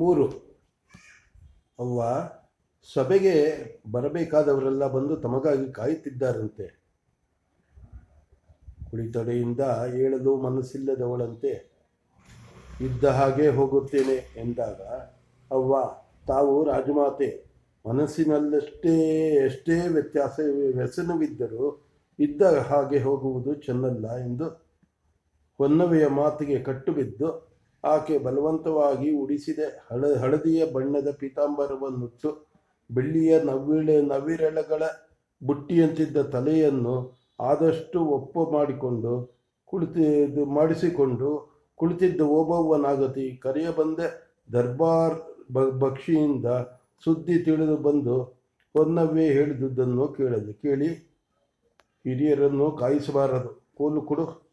ಮೂರು. ಅವ್ವ ಸಭೆಗೆ ಬರಬೇಕಾದವರೆಲ್ಲ ಬಂದು ತಮಗಾಗಿ ಕಾಯುತ್ತಿದ್ದಾರಂತೆ. ಕುಳಿತಡೆಯಿಂದ ಏಳಲು ಮನಸ್ಸಿಲ್ಲದವಳಂತೆ, ಇದ್ದ ಹಾಗೆ ಹೋಗುತ್ತೇನೆ ಎಂದಾಗ, ಅವ್ವ, ತಾವು ರಾಜಮಾತೆ, ಮನಸ್ಸಿನಲ್ಲಷ್ಟೇ, ಎಷ್ಟೇ ವ್ಯತ್ಯಾಸ, ವ್ಯಸನವಿದ್ದರೂ ಇದ್ದ ಹಾಗೆ ಹೋಗುವುದು ಚೆನ್ನಲ್ಲ ಎಂದು ಹೊನ್ನವೆಯ ಮಾತಿಗೆ ಕಟ್ಟು ಬಿದ್ದು ಆಕೆ ಬಲವಂತವಾಗಿ ಉಡಿಸಿದೆ. ಹಳ, ಹಳದಿಯ ಬಣ್ಣದ ಪೀತಾಂಬರವನ್ನುಟ್ಟು ಬೆಳ್ಳಿಯ ನವಿಳೆ, ನವಿರೆಳೆಗಳ ಬುಟ್ಟಿಯಂತಿದ್ದ ತಲೆಯನ್ನು ಆದಷ್ಟು ಒಪ್ಪ ಮಾಡಿಕೊಂಡು ಕುಳಿತು, ಮಾಡಿಸಿಕೊಂಡು ಕುಳಿತಿದ್ದ ಓಬವ್ವನಾಗತಿ ಕರೆಯ ಬಂದೆ ದರ್ಬಾರ್ ಬಕ್ಷಿಯಿಂದ ಸುದ್ದಿ ತಿಳಿದು ಬಂದು ಹೊನ್ನವೇ ಹೇಳಿದುದನ್ನು ಕೇಳದು ಕೇಳಿ ಹಿರಿಯರನ್ನು ಕಾಯಿಸಬಾರದು. ಕೋಲು ಕೊಡು.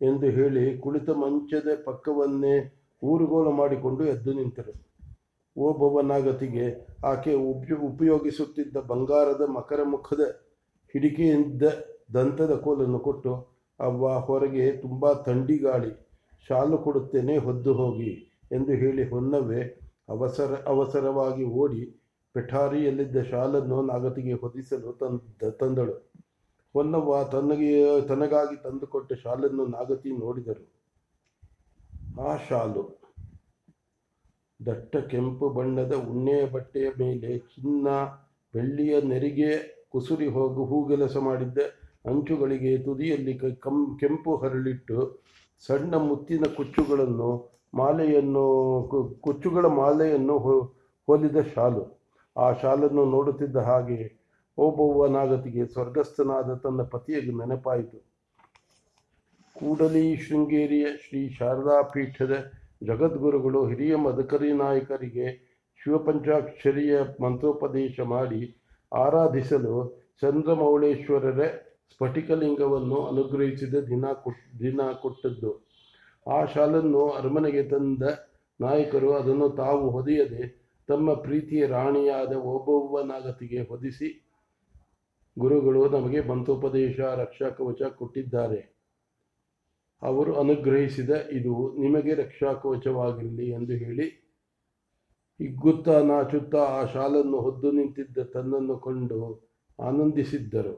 ಎಂದು ಹೇಳಿ ಕುಳಿತ ಮಂಚದ ಪಕ್ಕವನ್ನೇ ಊರುಗೋಲು ಮಾಡಿಕೊಂಡು ಎದ್ದು ನಿಂತರು. ಓಬವ್ವನಾಗತಿಗೆ ಆಕೆ ಉಪಯೋ, ಉಪಯೋಗಿಸುತ್ತಿದ್ದ ಬಂಗಾರದ ಮಕರ ಮುಖದ ಹಿಡಿಕೆಯಿಂದ ದಂತದ ಕೋಲನ್ನು ಕೊಟ್ಟು, ಅವ್ವ ಹೊರಗೆ ತುಂಬ ಥಂಡಿ ಗಾಳಿ ಶಾಲು ಕೊಡುತ್ತೇನೆ ಹೊದ್ದು ಹೋಗಿ ಎಂದು ಹೇಳಿ ಹೊನ್ನವೇ ಅವಸರ, ಅವಸರವಾಗಿ ಓಡಿ ಪೆಠಾರಿಯಲ್ಲಿದ್ದ ಶಾಲನ್ನು ನಾಗತಿಗೆ ಹೊದಿಸಲು ತಂದ, ತಂದಳು. ಹೊನ್ನವ್ವ ತನಗೆ, ತನಗಾಗಿ ತಂದುಕೊಟ್ಟ ಶಾಲನ್ನು ನಾಗತಿ ನೋಡಿದರು. ಆ ಶಾಲು ದಟ್ಟ ಕೆಂಪು ಬಣ್ಣದ ಉಣ್ಣೆಯ ಬಟ್ಟೆಯ ಮೇಲೆ ಚಿನ್ನ, ಬೆಳ್ಳಿಯ ನೆರಿಗೆ ಕುಸುರಿ ಹೋಗು ಹೂಗೆಲಸ ಮಾಡಿದ್ದ ಅಂಚುಗಳಿಗೆ ತುದಿಯಲ್ಲಿ ಕ- ಕೆಂಪು ಹರಳಿಟ್ಟು ಸಣ್ಣ ಮುತ್ತಿನ ಕುಚ್ಚುಗಳನ್ನು ಮಾಲೆಯನ್ನು ಕುಚ್ಚುಗಳ ಮಾಲೆಯನ್ನು ಹೊಲಿದ ಶಾಲು. ಆ ಶಾಲನ್ನು ನೋಡುತ್ತಿದ್ದ ಹಾಗೆ ಓಬವ್ವ ನಾಗತಿಗೆ ಸ್ವರ್ಗಸ್ಥನಾದ ತನ್ನ ಪತಿಯ ನೆನಪಾಯಿತು. ಕೂಡಲಿ ಶೃಂಗೇರಿಯ ಶ್ರೀ ಶಾರದಾ ಪೀಠದ ಜಗದ್ಗುರುಗಳು ಹಿರಿಯ ಮದಕರಿ ನಾಯಕರಿಗೆ ಶಿವಪಂಚಾಕ್ಷರಿಯ ಮಂತ್ರೋಪದೇಶ ಮಾಡಿ ಆರಾಧಿಸಲು ಚಂದ್ರಮೌಳೇಶ್ವರರ ಸ್ಫಟಿಕಲಿಂಗವನ್ನು ಅನುಗ್ರಹಿಸಿದ ದಿನ ಕೊಟ್, ದಿನ ಕೊಟ್ಟದ್ದು. ಆ ಶಾಲನ್ನು ಅರಮನೆಗೆ ತಂದ ನಾಯಕರು ಅದನ್ನು ತಾವು ಹೊದೆಯದೆ ತಮ್ಮ ಪ್ರೀತಿಯ ರಾಣಿಯಾದ ಓಬವ್ವನಾಗತಿಗೆ ಹೊದಿಸಿ ಗುರುಗಳು ನಮಗೆ ಮಂತ್ರೋಪದೇಶ ರಕ್ಷಾ ಕವಚ ಕೊಟ್ಟಿದ್ದಾರೆ. ಅವರು ಅನುಗ್ರಹಿಸಿದ ಇದು ನಿಮಗೆ ರಕ್ಷಾ ಕವಚವಾಗಿರಲಿ ಎಂದು ಹೇಳಿ, ಹಿಗ್ಗುತ್ತಾ ನಾಚುತ್ತಾ ಆ ಶಾಲನ್ನು ಹೊದ್ದು ನಿಂತಿದ್ದ ತನ್ನನ್ನು ಕಂಡು ಆನಂದಿಸಿದ್ದರು.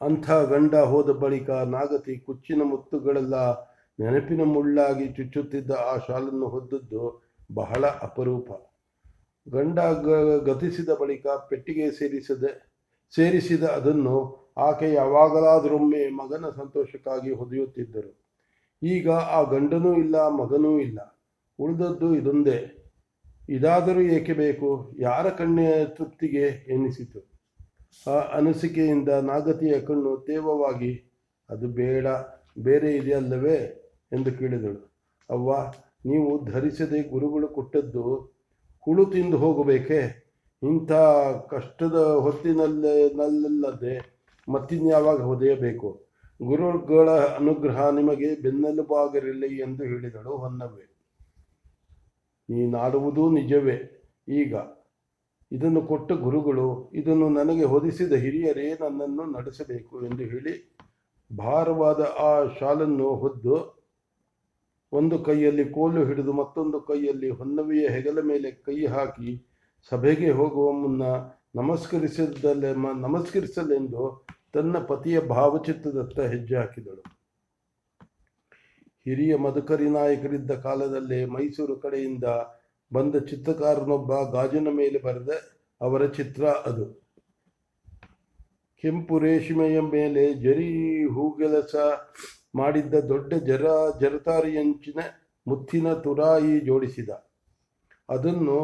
ಅಂಥ ಗಂಡ ಹೋದ ಬಳಿಕ ನಾಗತಿ ಕುಚ್ಚಿನ ಮುತ್ತುಗಳೆಲ್ಲ ನೆನಪಿನ ಮುಳ್ಳಾಗಿ ಚುಚ್ಚುತ್ತಿದ್ದ ಆ ಶಾಲನ್ನು ಹೊದ್ದದ್ದು ಬಹಳ ಅಪರೂಪ. ಗಂಡ ಗತಿಸಿದ ಬಳಿಕ ಪೆಟ್ಟಿಗೆ ಸೇರಿಸದ ಸೇರಿಸಿದ ಅದನ್ನು ಆಕೆ ಯಾವಾಗಲಾದರೊಮ್ಮೆ ಮಗನ ಸಂತೋಷಕ್ಕಾಗಿ ಹೊದೆಯುತ್ತಿದ್ದರು. ಈಗ ಆ ಗಂಡನೂ ಇಲ್ಲ, ಮಗನೂ ಇಲ್ಲ. ಉಳಿದದ್ದು ಇದೊಂದೇ. ಇದಾದರೂ ಏಕೆ ಬೇಕು? ಯಾರ ಕಣ್ಣಿನ ತೃಪ್ತಿಗೆ ಎನಿಸಿತು? ಆ ಅನಿಸಿಕೆಯಿಂದ ನಾಗತಿಯ ಕಣ್ಣು ತೇವವಾಗಿ, ಅದು ಬೇಡ, ಬೇರೆ ಇದೆಯಲ್ಲವೇ? ಎಂದು ಕೇಳಿದಳು. ಅವ್ವ, ನೀವು ಧರಿಸದೆ ಗುರುಗಳು ಕೊಟ್ಟದ್ದು ಹುಳು ತಿಂದು ಹೋಗಬೇಕೇ? ಇಂಥ ಕಷ್ಟದ ಹೊತ್ತಿನಲ್ಲೇ ಮತ್ತಿನ್ಯಾವಾಗ ಹೊದೆಯಬೇಕು? ಗುರುಗಳ ಅನುಗ್ರಹ ನಿಮಗೆ ಬೆನ್ನೆಲುಬಾಗಿರಲಿ ಎಂದು ಹೇಳಿದಳು ಹೊನ್ನವೇ ನೀನಾಡುವುದೂ ನಿಜವೇ. ಈಗ ಇದನ್ನು ಕೊಟ್ಟ ಗುರುಗಳು, ಇದನ್ನು ನನಗೆ ಹೊದಿಸಿದ ಹಿರಿಯರೇ ನನ್ನನ್ನು ನಡೆಸಬೇಕು ಎಂದು ಹೇಳಿ ಭಾರವಾದ ಆ ಶಾಲನ್ನು ಹೊದ್ದು ಒಂದು ಕೈಯಲ್ಲಿ ಕೋಲು ಹಿಡಿದು ಮತ್ತೊಂದು ಕೈಯಲ್ಲಿ ಹೊನ್ನವಿಯ ಹೆಗಲ ಮೇಲೆ ಕೈ ಹಾಕಿ ಸಭೆಗೆ ಹೋಗುವ ಮುನ್ನ ನಮಸ್ಕರಿಸಿದ್ದಲ್ಲೇ ನಮಸ್ಕರಿಸಲೆಂದು ತನ್ನ ಪತಿಯ ಭಾವಚಿತ್ರದತ್ತ ಹೆಜ್ಜೆ ಹಾಕಿದಳು ಹಿರಿಯ ಮಧುಕರಿ ನಾಯಕರಿದ್ದ ಕಾಲದಲ್ಲೇ ಮೈಸೂರು ಕಡೆಯಿಂದ ಬಂದ ಚಿತ್ರಕಾರನೊಬ್ಬ ಗಾಜಿನ ಮೇಲೆ ಬರೆದ ಅವರ ಚಿತ್ರ ಅದು. ಕೆಂಪು ರೇಷ್ಮೆಯ ಮೇಲೆ ಜರಿ ಹೂಗೆಲಸ ಮಾಡಿದ್ದ ದೊಡ್ಡ ಜರ ಜರತಾರಿಯಂಚಿನ ಮುತ್ತಿನ ತುರಾಯಿ ಜೋಡಿಸಿದ. ಅದನ್ನು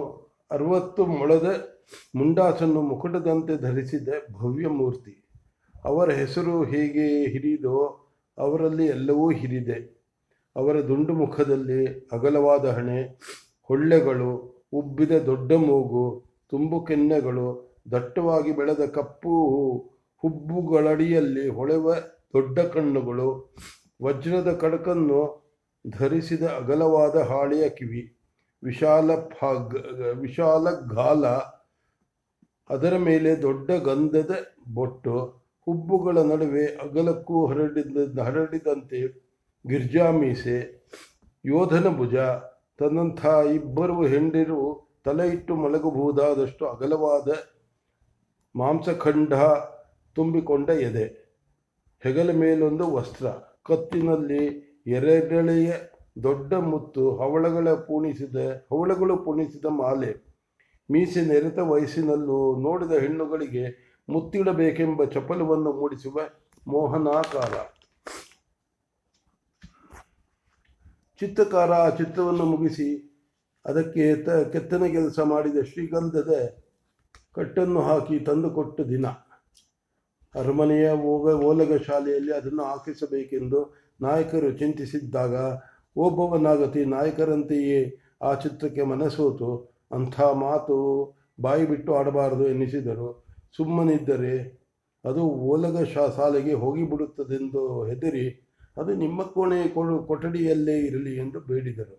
ಅರವತ್ತು ಮೊಳದ ಮುಂಡಾಸನ್ನು ಮುಕುಟದಂತೆ ಧರಿಸಿದ ಭವ್ಯ ಮೂರ್ತಿ. ಅವರ ಹೆಸರು ಹೇಗೆ ಹಿರಿದೋ ಅವರಲ್ಲಿ ಎಲ್ಲವೂ ಹಿರಿದೆ. ಅವರ ದುಂಡು ಮುಖದಲ್ಲಿ ಅಗಲವಾದ ಹಣೆ ಹೊಳ್ಳೆಗಳು ಉಬ್ಬಿದ ದೊಡ್ಡ ಮೂಗು, ತುಂಬು ಕೆನ್ನೆಗಳು, ದಟ್ಟವಾಗಿ ಬೆಳೆದ ಕಪ್ಪು ಹುಬ್ಬುಗಳಡಿಯಲ್ಲಿ ಹೊಳೆವ ದೊಡ್ಡ ಕಣ್ಣುಗಳು, ವಜ್ರದ ಕಡಕನ್ನು ಧರಿಸಿದ ಅಗಲವಾದ ಹಾಳೆಯ ಕಿವಿ. ವಿಶಾಲ ಫಾಗ್, ವಿಶಾಲ ಗಾಲ ಅದರ ಮೇಲೆ ದೊಡ್ಡ ಗಂಧದ ಬೊಟ್ಟು, ಹುಬ್ಬುಗಳ ನಡುವೆ ಅಗಲಕ್ಕೂ ಹರಡಿದ, ಹರಡಿದಂತೆ ಗಿರ್ಜಾ ಮೀಸೆ, ಯೋಧನ ಭುಜ, ತನ್ನಂಥ ಇಬ್ಬರು ಹೆಂಡಿರು ತಲೆ ಇಟ್ಟು ಮಲಗಬಹುದಾದಷ್ಟು ಅಗಲವಾದ ಮಾಂಸಖಂಡ ತುಂಬಿಕೊಂಡ ಎದೆ, ಹೆಗಲ ಮೇಲೊಂದು ವಸ್ತ್ರ, ಕತ್ತಿನಲ್ಲಿ ಎರಡೆಳೆಯ ದೊಡ್ಡ ಮುತ್ತು ಹವಳಗಳ ಪೂಣಿಸಿದ, ಹವಳಗಳು ಪೂಣಿಸಿದ ಮಾಲೆ. ಮೀಸೆ ನೆರೆತ ವಯಸ್ಸಿನಲ್ಲೂ ನೋಡಿದ ಹೆಣ್ಣುಗಳಿಗೆ ಮುತ್ತಿಡಬೇಕೆಂಬ ಚಪಲವನ್ನು ಮೂಡಿಸುವ ಮೋಹನಾಕಾರ. ಚಿತ್ರಕಾರ ಆ ಚಿತ್ರವನ್ನು ಮುಗಿಸಿ, ಅದಕ್ಕೆ ತ, ಕೆತ್ತನೆ ಕೆಲಸ ಮಾಡಿದ ಶ್ರೀಗಂಧದ ಕಟ್ಟನ್ನು ಹಾಕಿ ತಂದುಕೊಟ್ಟ ದಿನ. ಅರಮನೆಯ ಓಗ, ಓಲಗ ಶಾಲೆಯಲ್ಲಿ ಅದನ್ನು ಹಾಕಿಸಬೇಕೆಂದು ನಾಯಕರು ಚಿಂತಿಸಿದ್ದಾಗ ಒಬ್ಬವನಾಗತಿ ನಾಯಕರಂತೆಯೇ ಆ ಚಿತ್ರಕ್ಕೆ ಮನಸ್ಸೋತು ಅಂಥ ಮಾತು ಬಾಯಿ ಬಿಟ್ಟು ಆಡಬಾರದು ಎನ್ನಿಸಿದರು. ಸುಮ್ಮನಿದ್ದರೆ ಅದು ಓಲಗ ಶಾ ಶಾಲೆಗೆ ಹೋಗಿಬಿಡುತ್ತದೆಂದು ಹೆದರಿ ಅದು ನಿಮ್ಮ ಕೋಣೆ ಕೊಡು ಕೊಠಡಿಯಲ್ಲೇ ಇರಲಿ ಎಂದು ಬೇಡಿದರು.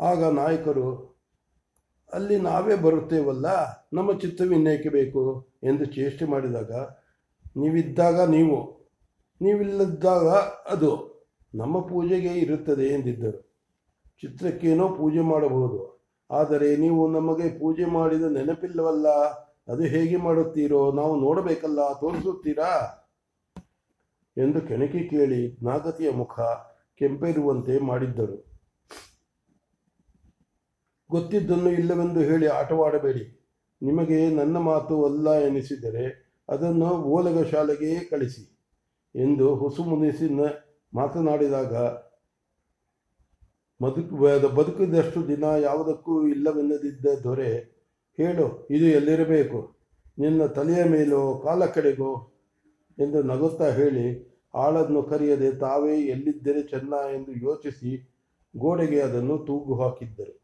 ಆಗ ನಾಯಕರು, ಅಲ್ಲಿ ನಾವೇ ಬರುತ್ತೇವಲ್ಲ, ನಮ್ಮ ಚಿತ್ರವಿನ್ನೇಕೆ ಬೇಕು ಎಂದು ಚೇಷ್ಟೆ ಮಾಡಿದಾಗ, ನೀವಿದ್ದಾಗ ನೀವು ನೀವಿಲ್ಲದಾಗ ಅದು ನಮ್ಮ ಪೂಜೆಗೆ ಇರುತ್ತದೆ ಎಂದಿದ್ದರು. ಚಿತ್ರಕ್ಕೇನೋ ಪೂಜೆ ಮಾಡಬಹುದು. ಆದರೆ ನೀವು ನಮಗೆ ಪೂಜೆ ಮಾಡಿದ ನೆನಪಿಲ್ಲವಲ್ಲ? ಅದು ಹೇಗೆ ಮಾಡುತ್ತೀರೋ ನಾವು ನೋಡಬೇಕಲ್ಲ, ತೋರಿಸುತ್ತೀರಾ? ಎಂದು ಕೆಣಕಿ ಕೇಳಿ ನಾಗತಿಯ ಮುಖ ಕೆಂಪೇರುವಂತೆ ಮಾಡಿದ್ದರು. ಗೊತ್ತಿದ್ದನ್ನು ಇಲ್ಲವೆಂದು ಹೇಳಿ ಆಟವಾಡಬೇಡಿ. ನಿಮಗೆ ನನ್ನ ಮಾತು ಅಲ್ಲ ಎನಿಸಿದರೆ ಅದನ್ನು ಓಲಗ ಶಾಲೆಗೆ ಕಳಿಸಿ ಎಂದು ಹುಸುಮುನಿಸಿ ಮಾತನಾಡಿದಾಗ, ಬದುಕು ಬದುಕಿದಷ್ಟು ದಿನ ಯಾವುದಕ್ಕೂ ಇಲ್ಲವೆನ್ನದಿದ್ದ ದೊರೆ, ಹೇಳು, ಇದು ಎಲ್ಲಿರಬೇಕು? ನಿನ್ನ ತಲೆಯ ಮೇಲೋ, ಕಾಲ ಕಡೆಗೋ? ಎಂದು ನಗುತ್ತಾ ಹೇಳಿ, ಆಳನ್ನು ಕರೆಯದೆ ತಾವೇ ಎಲ್ಲಿದ್ದರೆ ಚೆನ್ನ ಎಂದು ಯೋಚಿಸಿ ಗೋಡೆಗೆ ಅದನ್ನು ತೂಗು ಹಾಕಿದ್ದರು.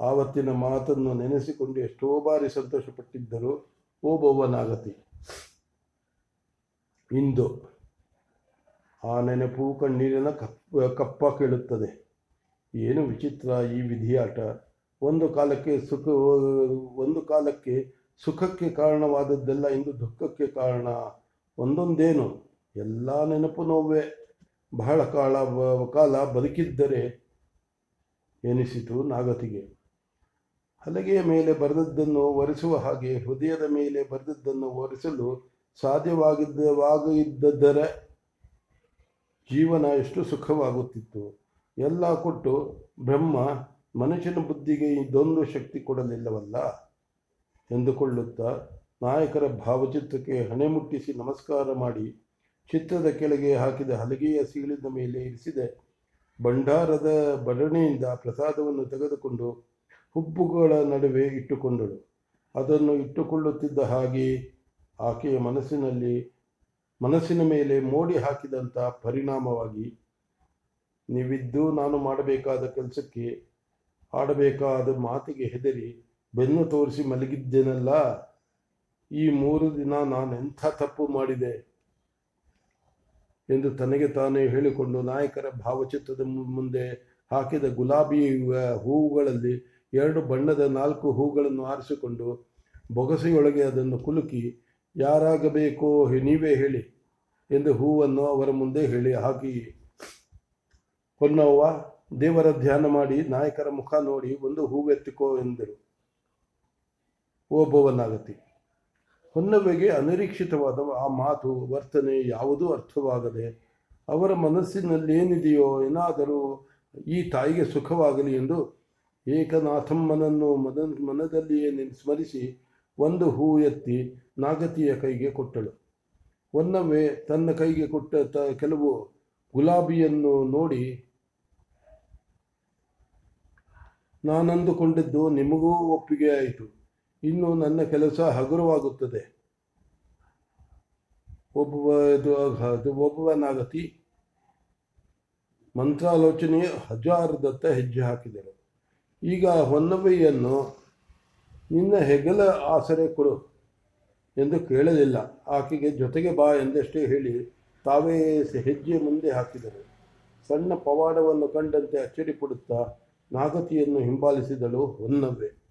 ಆವತ್ತಿನ ಮಾತನ್ನು ನೆನೆಸಿಕೊಂಡು ಎಷ್ಟೋ ಬಾರಿ ಸಂತೋಷಪಟ್ಟಿದ್ದರು, ಓಬವ್ವನಾಗತಿ. ಇಂದು ಆ ನೆನಪು ಕಣ್ಣೀರಿನ ಕಪ್ಪ ಕಪ್ಪ ಕೇಳುತ್ತದೆ. ಏನು ವಿಚಿತ್ರ ಈ ವಿಧಿಯಾಟ ಒಂದು ಕಾಲಕ್ಕೆ ಸುಖ, ಒಂದು ಕಾಲಕ್ಕೆ ಸುಖಕ್ಕೆ ಕಾರಣವಾದದ್ದೆಲ್ಲ ಇಂದು ದುಃಖಕ್ಕೆ ಕಾರಣ. ಒಂದೊಂದೇನು? ಎಲ್ಲ ನೆನಪು ನೋವೇ. ಬಹಳ ಕಾಲ ಕಾಲ ಬದುಕಿದ್ದರೆ ಎನಿಸಿತು ನಾಗತಿಗೆ. ಹಲಗೆಯ ಮೇಲೆ ಬರೆದದ್ದನ್ನು ಒರೆಸುವ ಹಾಗೆ ಹೃದಯದ ಮೇಲೆ ಬರೆದದ್ದನ್ನು ಒರೆಸಲು ಸಾಧ್ಯವಾಗಿದ್ದವಾಗಿದ್ದದರ ಜೀವನ ಎಷ್ಟು ಸುಖವಾಗುತ್ತಿತ್ತು? ಎಲ್ಲ ಕೊಟ್ಟು ಬ್ರಹ್ಮ ಮನುಷ್ಯನ ಬುದ್ಧಿಗೆ ಇದೊಂದು ಶಕ್ತಿ ಕೊಡಲಿಲ್ಲವಲ್ಲ? ಎಂದುಕೊಳ್ಳುತ್ತಾ ನಾಯಕರ ಭಾವಚಿತ್ರಕ್ಕೆ ಹಣೆ ಮುಟ್ಟಿಸಿ ನಮಸ್ಕಾರ ಮಾಡಿ ಚಿತ್ರದ ಕೆಳಗೆ ಹಾಕಿದ ಹಲಗೆಯ ಸೀಳಿನ ಮೇಲೆ ಇರಿಸಿದ. ಭಂಡಾರದ ಬರಣೆಯಿಂದ ಪ್ರಸಾದವನ್ನು ತೆಗೆದುಕೊಂಡು ಹುಬ್ಬುಗಳ ನಡುವೆ ಇಟ್ಟುಕೊಂಡಳು. ಅದನ್ನು ಇಟ್ಟುಕೊಳ್ಳುತ್ತಿದ್ದ ಹಾಗೆ ಆಕೆಯ ಮನಸ್ಸಿನಲ್ಲಿ ಮನಸ್ಸಿನ ಮೇಲೆ ಮೋಡಿ ಹಾಕಿದಂಥ ಪರಿಣಾಮವಾಗಿ ನೀವಿದ್ದು ನಾನು ಮಾಡಬೇಕಾದ ಕೆಲಸಕ್ಕೆ ಆಡಬೇಕಾದ ಮಾತಿಗೆ ಹೆದರಿ ಬೆನ್ನು ತೋರಿಸಿ ಮಲಗಿದ್ದೇನಲ್ಲ? ಈ ಮೂರು ದಿನ ನಾನು ಎಂಥ ತಪ್ಪು ಮಾಡಿದೆ? ಎಂದು ತನಗೆ ತಾನೇ ಹೇಳಿಕೊಂಡು ನಾಯಕರ ಭಾವಚಿತ್ರದ ಮುಂದೆ ಹಾಕಿದ ಗುಲಾಬಿ ಹೂವ- ಹೂವುಗಳಲ್ಲಿ ಎರಡು ಬಣ್ಣದ ನಾಲ್ಕು ಹೂಗಳನ್ನು ಆರಿಸಿಕೊಂಡು ಬೊಗಸೆಯೊಳಗೆ ಅದನ್ನು ಕುಲುಕಿ, ಯಾರಾಗಬೇಕೋ ನೀವೇ ಹೇಳಿ. ಎಂದು ಹೂವನ್ನು ಅವರ ಮುಂದೆ ಹೇಳಿ ಹಾಕಿ. ಹೊನ್ನವ್ವ, ದೇವರ ಧ್ಯಾನ ಮಾಡಿ, ನಾಯಕರ ಮುಖ ನೋಡಿ, ಒಂದು ಹೂವೆತ್ತಿಕೋ ಎಂದರು. ಓಬವ್ವನಾಗತಿ ಹೊನ್ನವ್ವೆಗೆ ಅನಿರೀಕ್ಷಿತವಾದ ಆ ಮಾತು, ವರ್ತನೆ ಯಾವುದೂ ಅರ್ಥವಾಗದೆ, ಅವರ ಮನಸ್ಸಿನಲ್ಲಿ ಏನಿದೆಯೋ, ಏನಾದರೂ ಈ ತಾಯಿಗೆ ಸುಖವಾಗಲಿ ಎಂದು ಏಕನಾಥಮ್ಮನನ್ನು ಮನ ಮನದಲ್ಲಿಯೇ ಸ್ಮರಿಸಿ, ಒಂದು ಹೂ ಎತ್ತಿ ನಾಗತಿಯ ಕೈಗೆ ಕೊಟ್ಟಳು. ಹೊನ್ನವ್ವೆ ತನ್ನ ಕೈಗೆ ಕೊಟ್ಟ ತ ಕೆಲವು ಗುಲಾಬಿಯನ್ನು ನೋಡಿ, ನಾನಂದುಕೊಂಡಿದ್ದು ನಿಮಗೂ ಒಪ್ಪಿಗೆ ಆಯಿತು. ಇನ್ನು ನನ್ನ ಕೆಲಸ ಹಗುರವಾಗುತ್ತದೆ. ಒಬ್ಬ ಇದು ಅದು ಒಬ್ಬವನಾಗತಿ. ಮಂತ್ರಾಲೋಚನೆ ಹಜಾರದತ್ತ ಹೆಜ್ಜೆ ಹಾಕಿದರು ಈಗ ಹೊನ್ನವೆಯನ್ನು ನಿನ್ನ ಹೆಗಲ ಆಸರೆ ಕೊಡು. ಎಂದು ಕೇಳಲಿಲ್ಲ. ಆಕೆಗೆ ಜೊತೆಗೆ ಬಾ ಎಂದಷ್ಟೇ ಹೇಳಿ ತಾವೇ ಹೆಜ್ಜೆ ಮುಂದೆ ಹಾಕಿದರು ಸಣ್ಣ ಪವಾಡವನ್ನು ಕಂಡಂತೆ ಅಚ್ಚರಿ ಪಡುತ್ತಾ ನಾಗತಿಯನ್ನು ಹಿಂಬಾಲಿಸಿದಳು ಹೊನ್ನವ್ವೆ.